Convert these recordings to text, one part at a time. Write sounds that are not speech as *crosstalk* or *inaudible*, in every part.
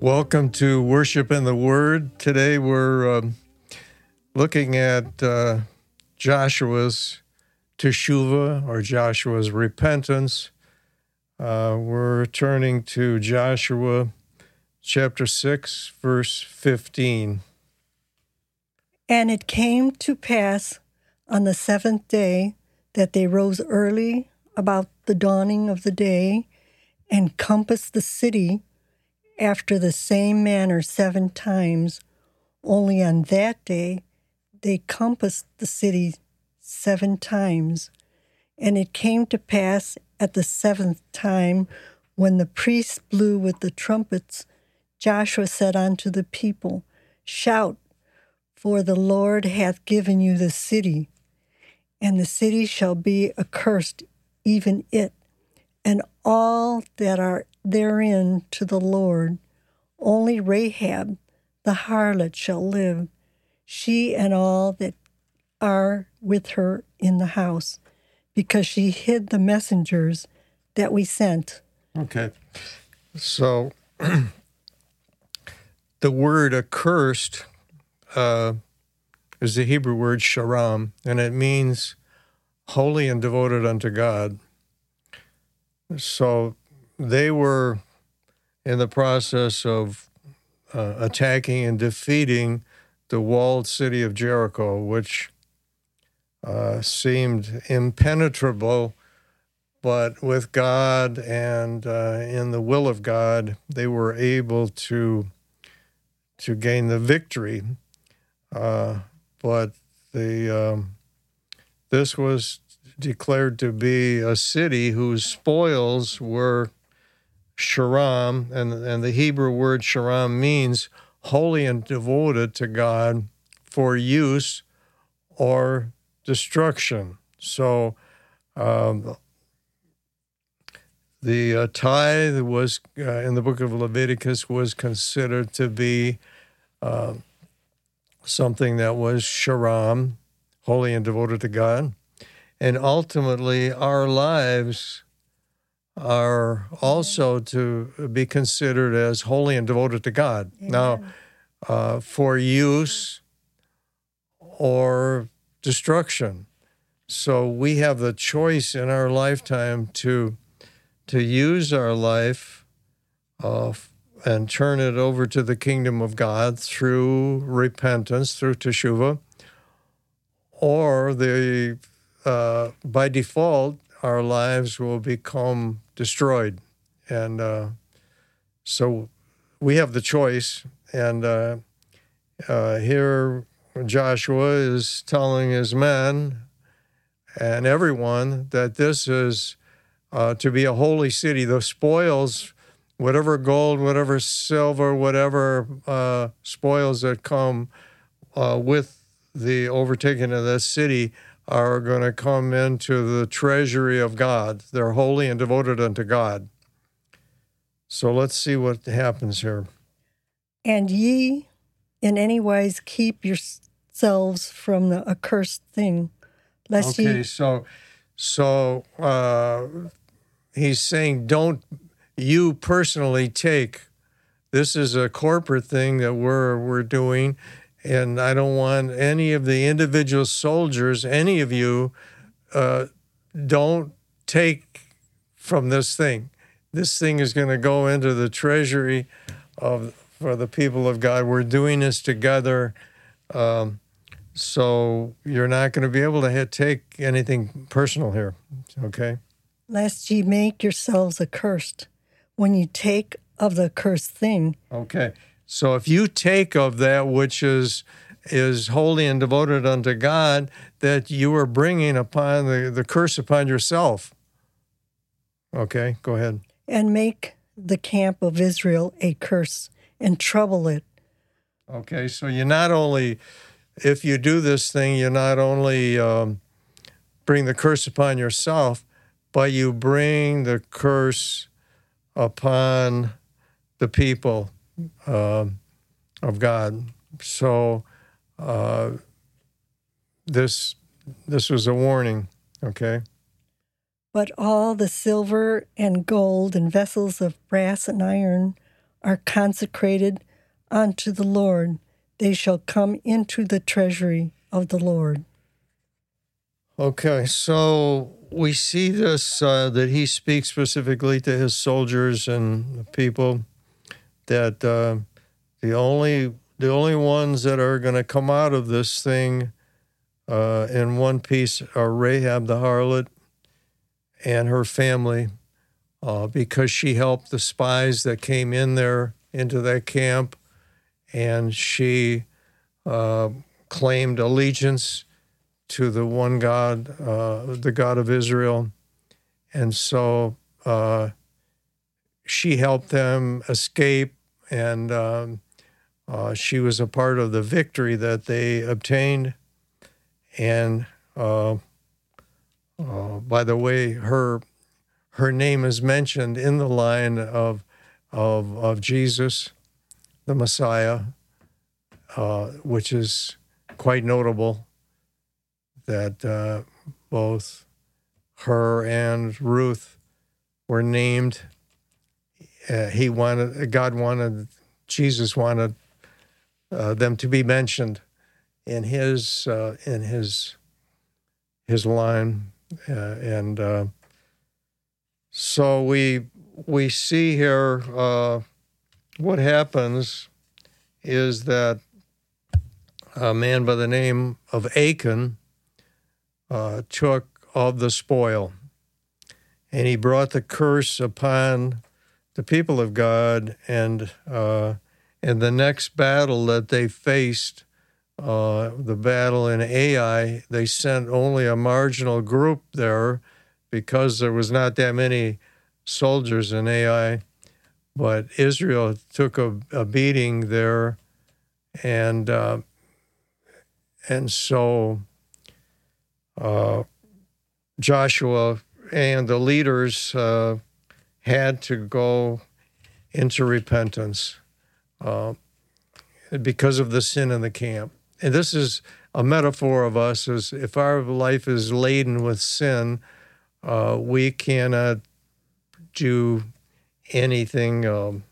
Welcome to Worship in the Word. Today we're um, looking at uh, Joshua's teshuvah or Joshua's repentance. Uh, we're turning to Joshua chapter 6, verse 15. And it came to pass on the seventh day that they rose early about the dawning of the day and compassed the city after the same manner seven times. Only on that day they compassed the city seven times. And it came to pass at the seventh time, when the priests blew with the trumpets, Joshua said unto the people, Shout, for the Lord hath given you the city, and the city shall be accursed, even it, and all that are therein to the Lord. Only Rahab the harlot shall live, she and all that are with her in the house, because she hid the messengers that we sent. Okay. So *clears throat* the word accursed uh, is the Hebrew word sharam, and it means holy and devoted unto God. So they were in the process of uh, attacking and defeating the walled city of Jericho, which uh, seemed impenetrable but with God and uh, in the will of God, they were able to to gain the victory. Uh, but the um, this was declared to be a city whose spoils were sharam, and and the Hebrew word sharam means holy and devoted to God for use or destruction. So. Um, the uh, tithe was uh, in the book of Leviticus was considered to be uh, something that was sharam, holy and devoted to God, and ultimately our lives are also to be considered as holy and devoted to God. Now, uh, for use or destruction. So we have the choice in our lifetime to to use our life uh, and turn it over to the kingdom of God through repentance, through teshuvah, or the uh, by default our lives will become destroyed, and uh, so we have the choice. And uh, uh, here Joshua is telling his men and everyone that this is uh, to be a holy city. The spoils, whatever gold, whatever silver, whatever uh, spoils that come uh, with the overtaking of this city are going to come into the treasury of God. They're holy and devoted unto God. So let's see what happens here. And ye in any wise keep yourselves from the accursed thing, lest Okay, ye so so uh, he's saying, don't you personally take. This is a corporate thing that we're we're doing, and I don't want any of the individual soldiers, any of you, uh, don't take from this thing. This thing is going to go into the treasury of for the people of God. We're doing this together. Um, so you're not going to be able to hit, take anything personal here, okay? lest ye make yourselves accursed when you take of the accursed thing. Okay. So if you take of that which is is holy and devoted unto God, that you are bringing upon the, the curse upon yourself. Okay, go ahead. and make the camp of Israel a curse and trouble it. Okay, so you not only if you do this thing, you not only um, bring the curse upon yourself, but you bring the curse upon the people uh, of God. So uh, this this was a warning. Okay. But all the silver and gold and vessels of brass and iron are consecrated unto the Lord. They shall come into the treasury of the Lord. Okay, so we see this uh, that he speaks specifically to his soldiers and people that uh, the only the only ones that are going to come out of this thing uh, in one piece are Rahab the harlot and her family, uh, because she helped the spies that came in there into that camp, and she uh, claimed allegiance to the one God, uh, the God of Israel, and so uh, she helped them escape, and um, uh, she was a part of the victory that they obtained, and uh, uh, by the way, her her name is mentioned in the line of of of Jesus, the Messiah, uh, which is quite notable. That uh, both her and Ruth were named. Uh, he wanted God wanted Jesus wanted uh, them to be mentioned in his in his his line. Uh, and uh, so we we see here uh, what happens is that a man by the name of Achan uh, took of the spoil, and he brought the curse upon the people of God. And uh, in the next battle that they faced, uh, the battle in Ai, they sent only a marginal group there because there was not that many soldiers in Ai. But Israel took a, a beating there, and uh, and so uh, Joshua and the leaders uh, had to go into repentance uh, because of the sin in the camp and this is a metaphor of us is if our life is laden with sin, uh, we cannot do anything um,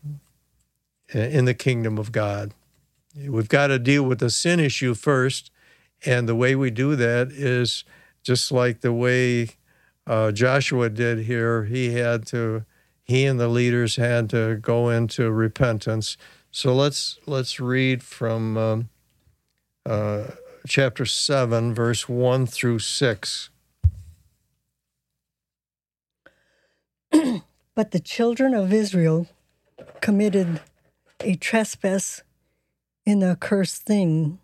in the kingdom of God. We've got to deal with the sin issue first, and the way we do that is just like the way uh, Joshua did here. He had to, he and the leaders had to go into repentance. So let's let's read from. Um, uh, chapter 7, verse 1 through 6. *clears throat* but the children of Israel committed a trespass in the accursed thing.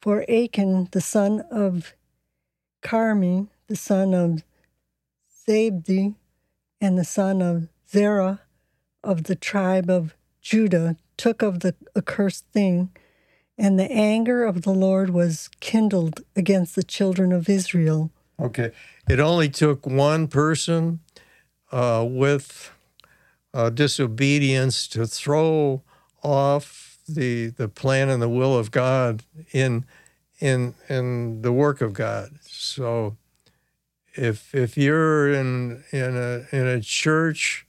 For Achan, the son of Carmi, the son of Zabdi, and the son of Zerah of the tribe of Judah, took of the accursed thing and the anger of the Lord was kindled against the children of Israel. Okay. It only took one person uh, with uh, disobedience to throw off the the plan and the will of God in in in the work of God. So if if you're in in a in a church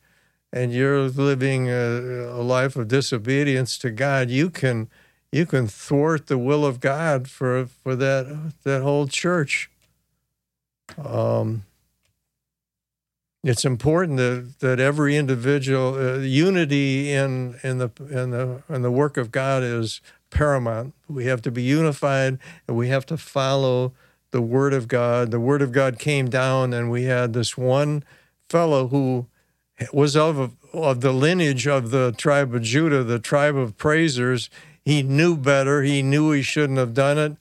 and you're living a, a life of disobedience to God, you can you can thwart the will of God for for that that whole church. Um, it's important that, that every individual uh, unity in in the in the in the work of God is paramount. We have to be unified, and we have to follow the Word of God. The Word of God came down, and we had this one fellow who was of of the lineage of the tribe of Judah, the tribe of praisers he knew better. He knew he shouldn't have done it.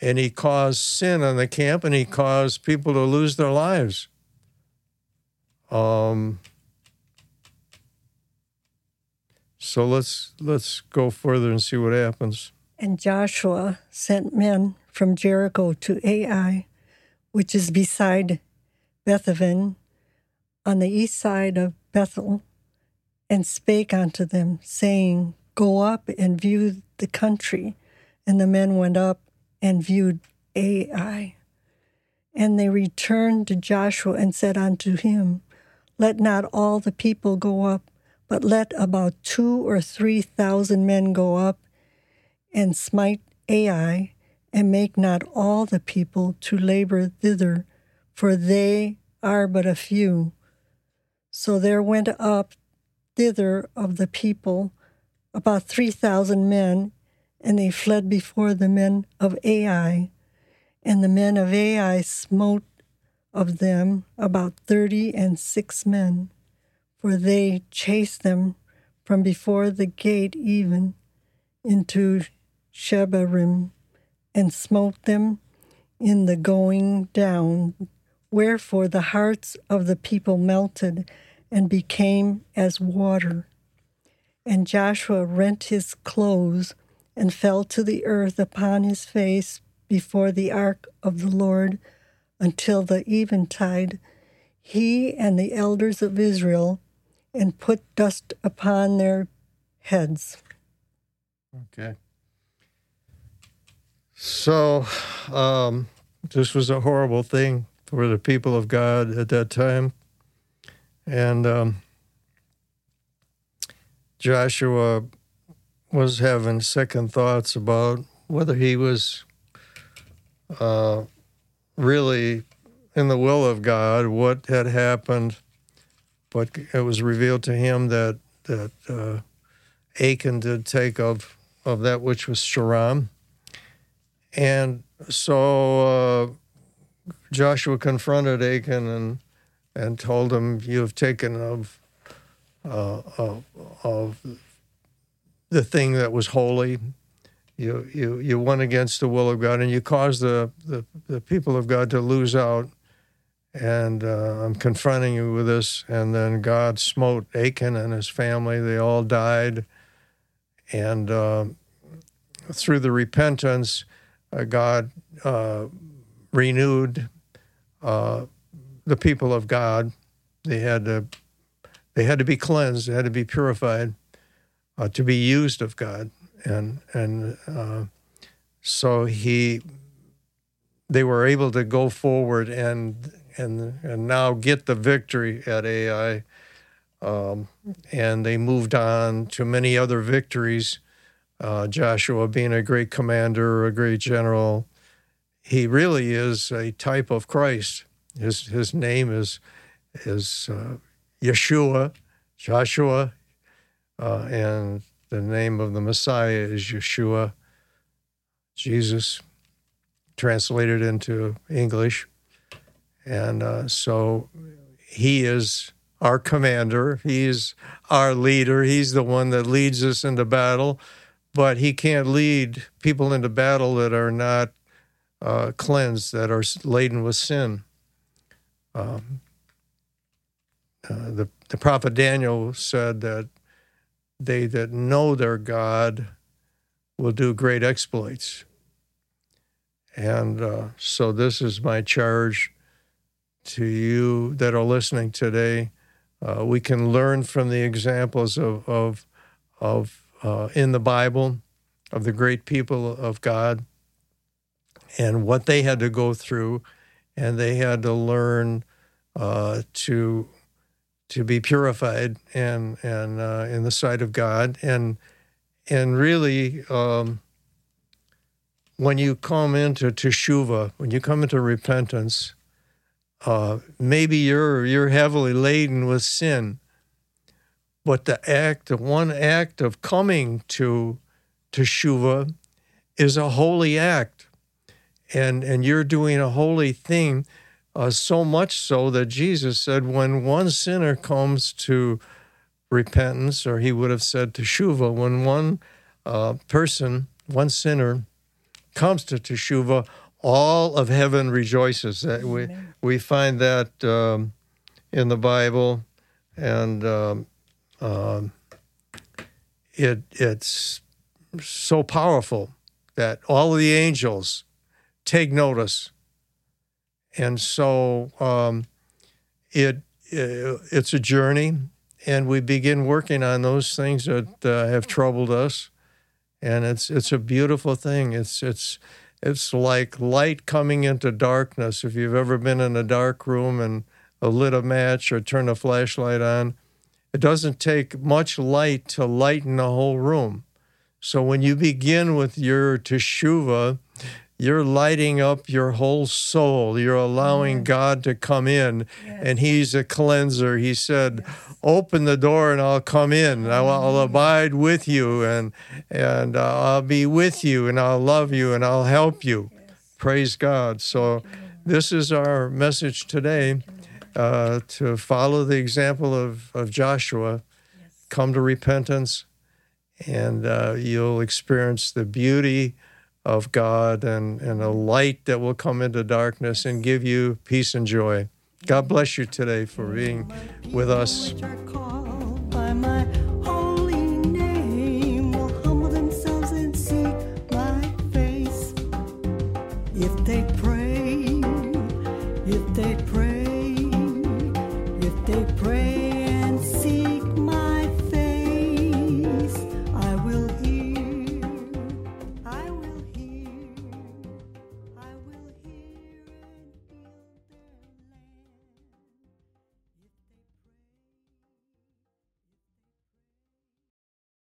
And he caused sin on the camp and he caused people to lose their lives. Um, so let's let's go further and see what happens. And Joshua sent men from Jericho to Ai, which is beside Bethaven, on the east side of Bethel, and spake unto them, saying, Go up and view the country. And the men went up and viewed Ai. And they returned to Joshua and said unto him, Let not all the people go up, but let about two or three thousand men go up and smite Ai, and make not all the people to labor thither, for they are but a few. So there went up thither of the people about three thousand men, and they fled before the men of Ai. And the men of Ai smote of them about thirty and six men, for they chased them from before the gate even into Shebarim, and smote them in the going down. Wherefore the hearts of the people melted and became as water. And Joshua rent his clothes and fell to the earth upon his face before the ark of the Lord until the eventide, he and the elders of Israel, and put dust upon their heads. Okay. So, um, this was a horrible thing for the people of God at that time. And um, Joshua was having second thoughts about whether he was uh, really in the will of God, what had happened. But it was revealed to him that that uh, Achan did take of of that which was Sharam, and so uh, Joshua confronted Achan and and told him, "You have taken of uh, of, of the thing that was holy. You you you went against the will of God, and you caused the the, the people of God to lose out." And uh, I'm confronting you with this. And then God smote Achan and his family. They all died. And uh, through the repentance, uh, God uh, renewed uh, the people of God. They had to they had to be cleansed. They had to be purified uh, to be used of God. And and uh, so he they were able to go forward and and and now get the victory at Ai. Um, and they moved on to many other victories. Uh, Joshua being a great commander, a great general, he really is a type of Christ. His his name is is uh, Yeshua, Joshua, uh, and the name of the Messiah is Yeshua, Jesus, translated into English. And uh, so he is our commander. He's our leader. He's the one that leads us into battle. But he can't lead people into battle that are not uh, cleansed, that are laden with sin. Um, uh, the, the prophet Daniel said that they that know their God will do great exploits. And uh, so, this is my charge to you that are listening today. Uh, we can learn from the examples of, of, of uh, in the Bible of the great people of God and what they had to go through, and they had to learn uh, to to be purified and and uh, in the sight of God. And and really um, when you come into teshuva, when you come into repentance, uh, maybe you're you're heavily laden with sin, but the act, the one act of coming to teshuva, is a holy act, and and you're doing a holy thing uh, so much so that Jesus said, when one sinner comes to repentance, or he would have said to teshuva, when one uh, person, one sinner, comes to teshuva, all of heaven rejoices. That we we find that um, in the Bible, and um, um, it it's so powerful that all of the angels take notice. And so um, it, it it's a journey, and we begin working on those things that uh, have troubled us, and it's it's a beautiful thing. It's it's it's like light coming into darkness. If you've ever been in a dark room and lit a match or turned a flashlight on, it doesn't take much light to lighten the whole room. So when you begin with your teshuva, you're lighting up your whole soul. You're allowing God to come in, yes. and He's a cleanser. He said, yes. "Open the door, and I'll come in. I'll, I'll abide with you, and and uh, I'll be with you, and I'll love you, and I'll help you." Yes. Praise God. So, this is our message today: uh, to follow the example of of Joshua, come to repentance, and uh, you'll experience the beauty of God and, and a light that will come into darkness and give you peace and joy. God bless you today for being with us.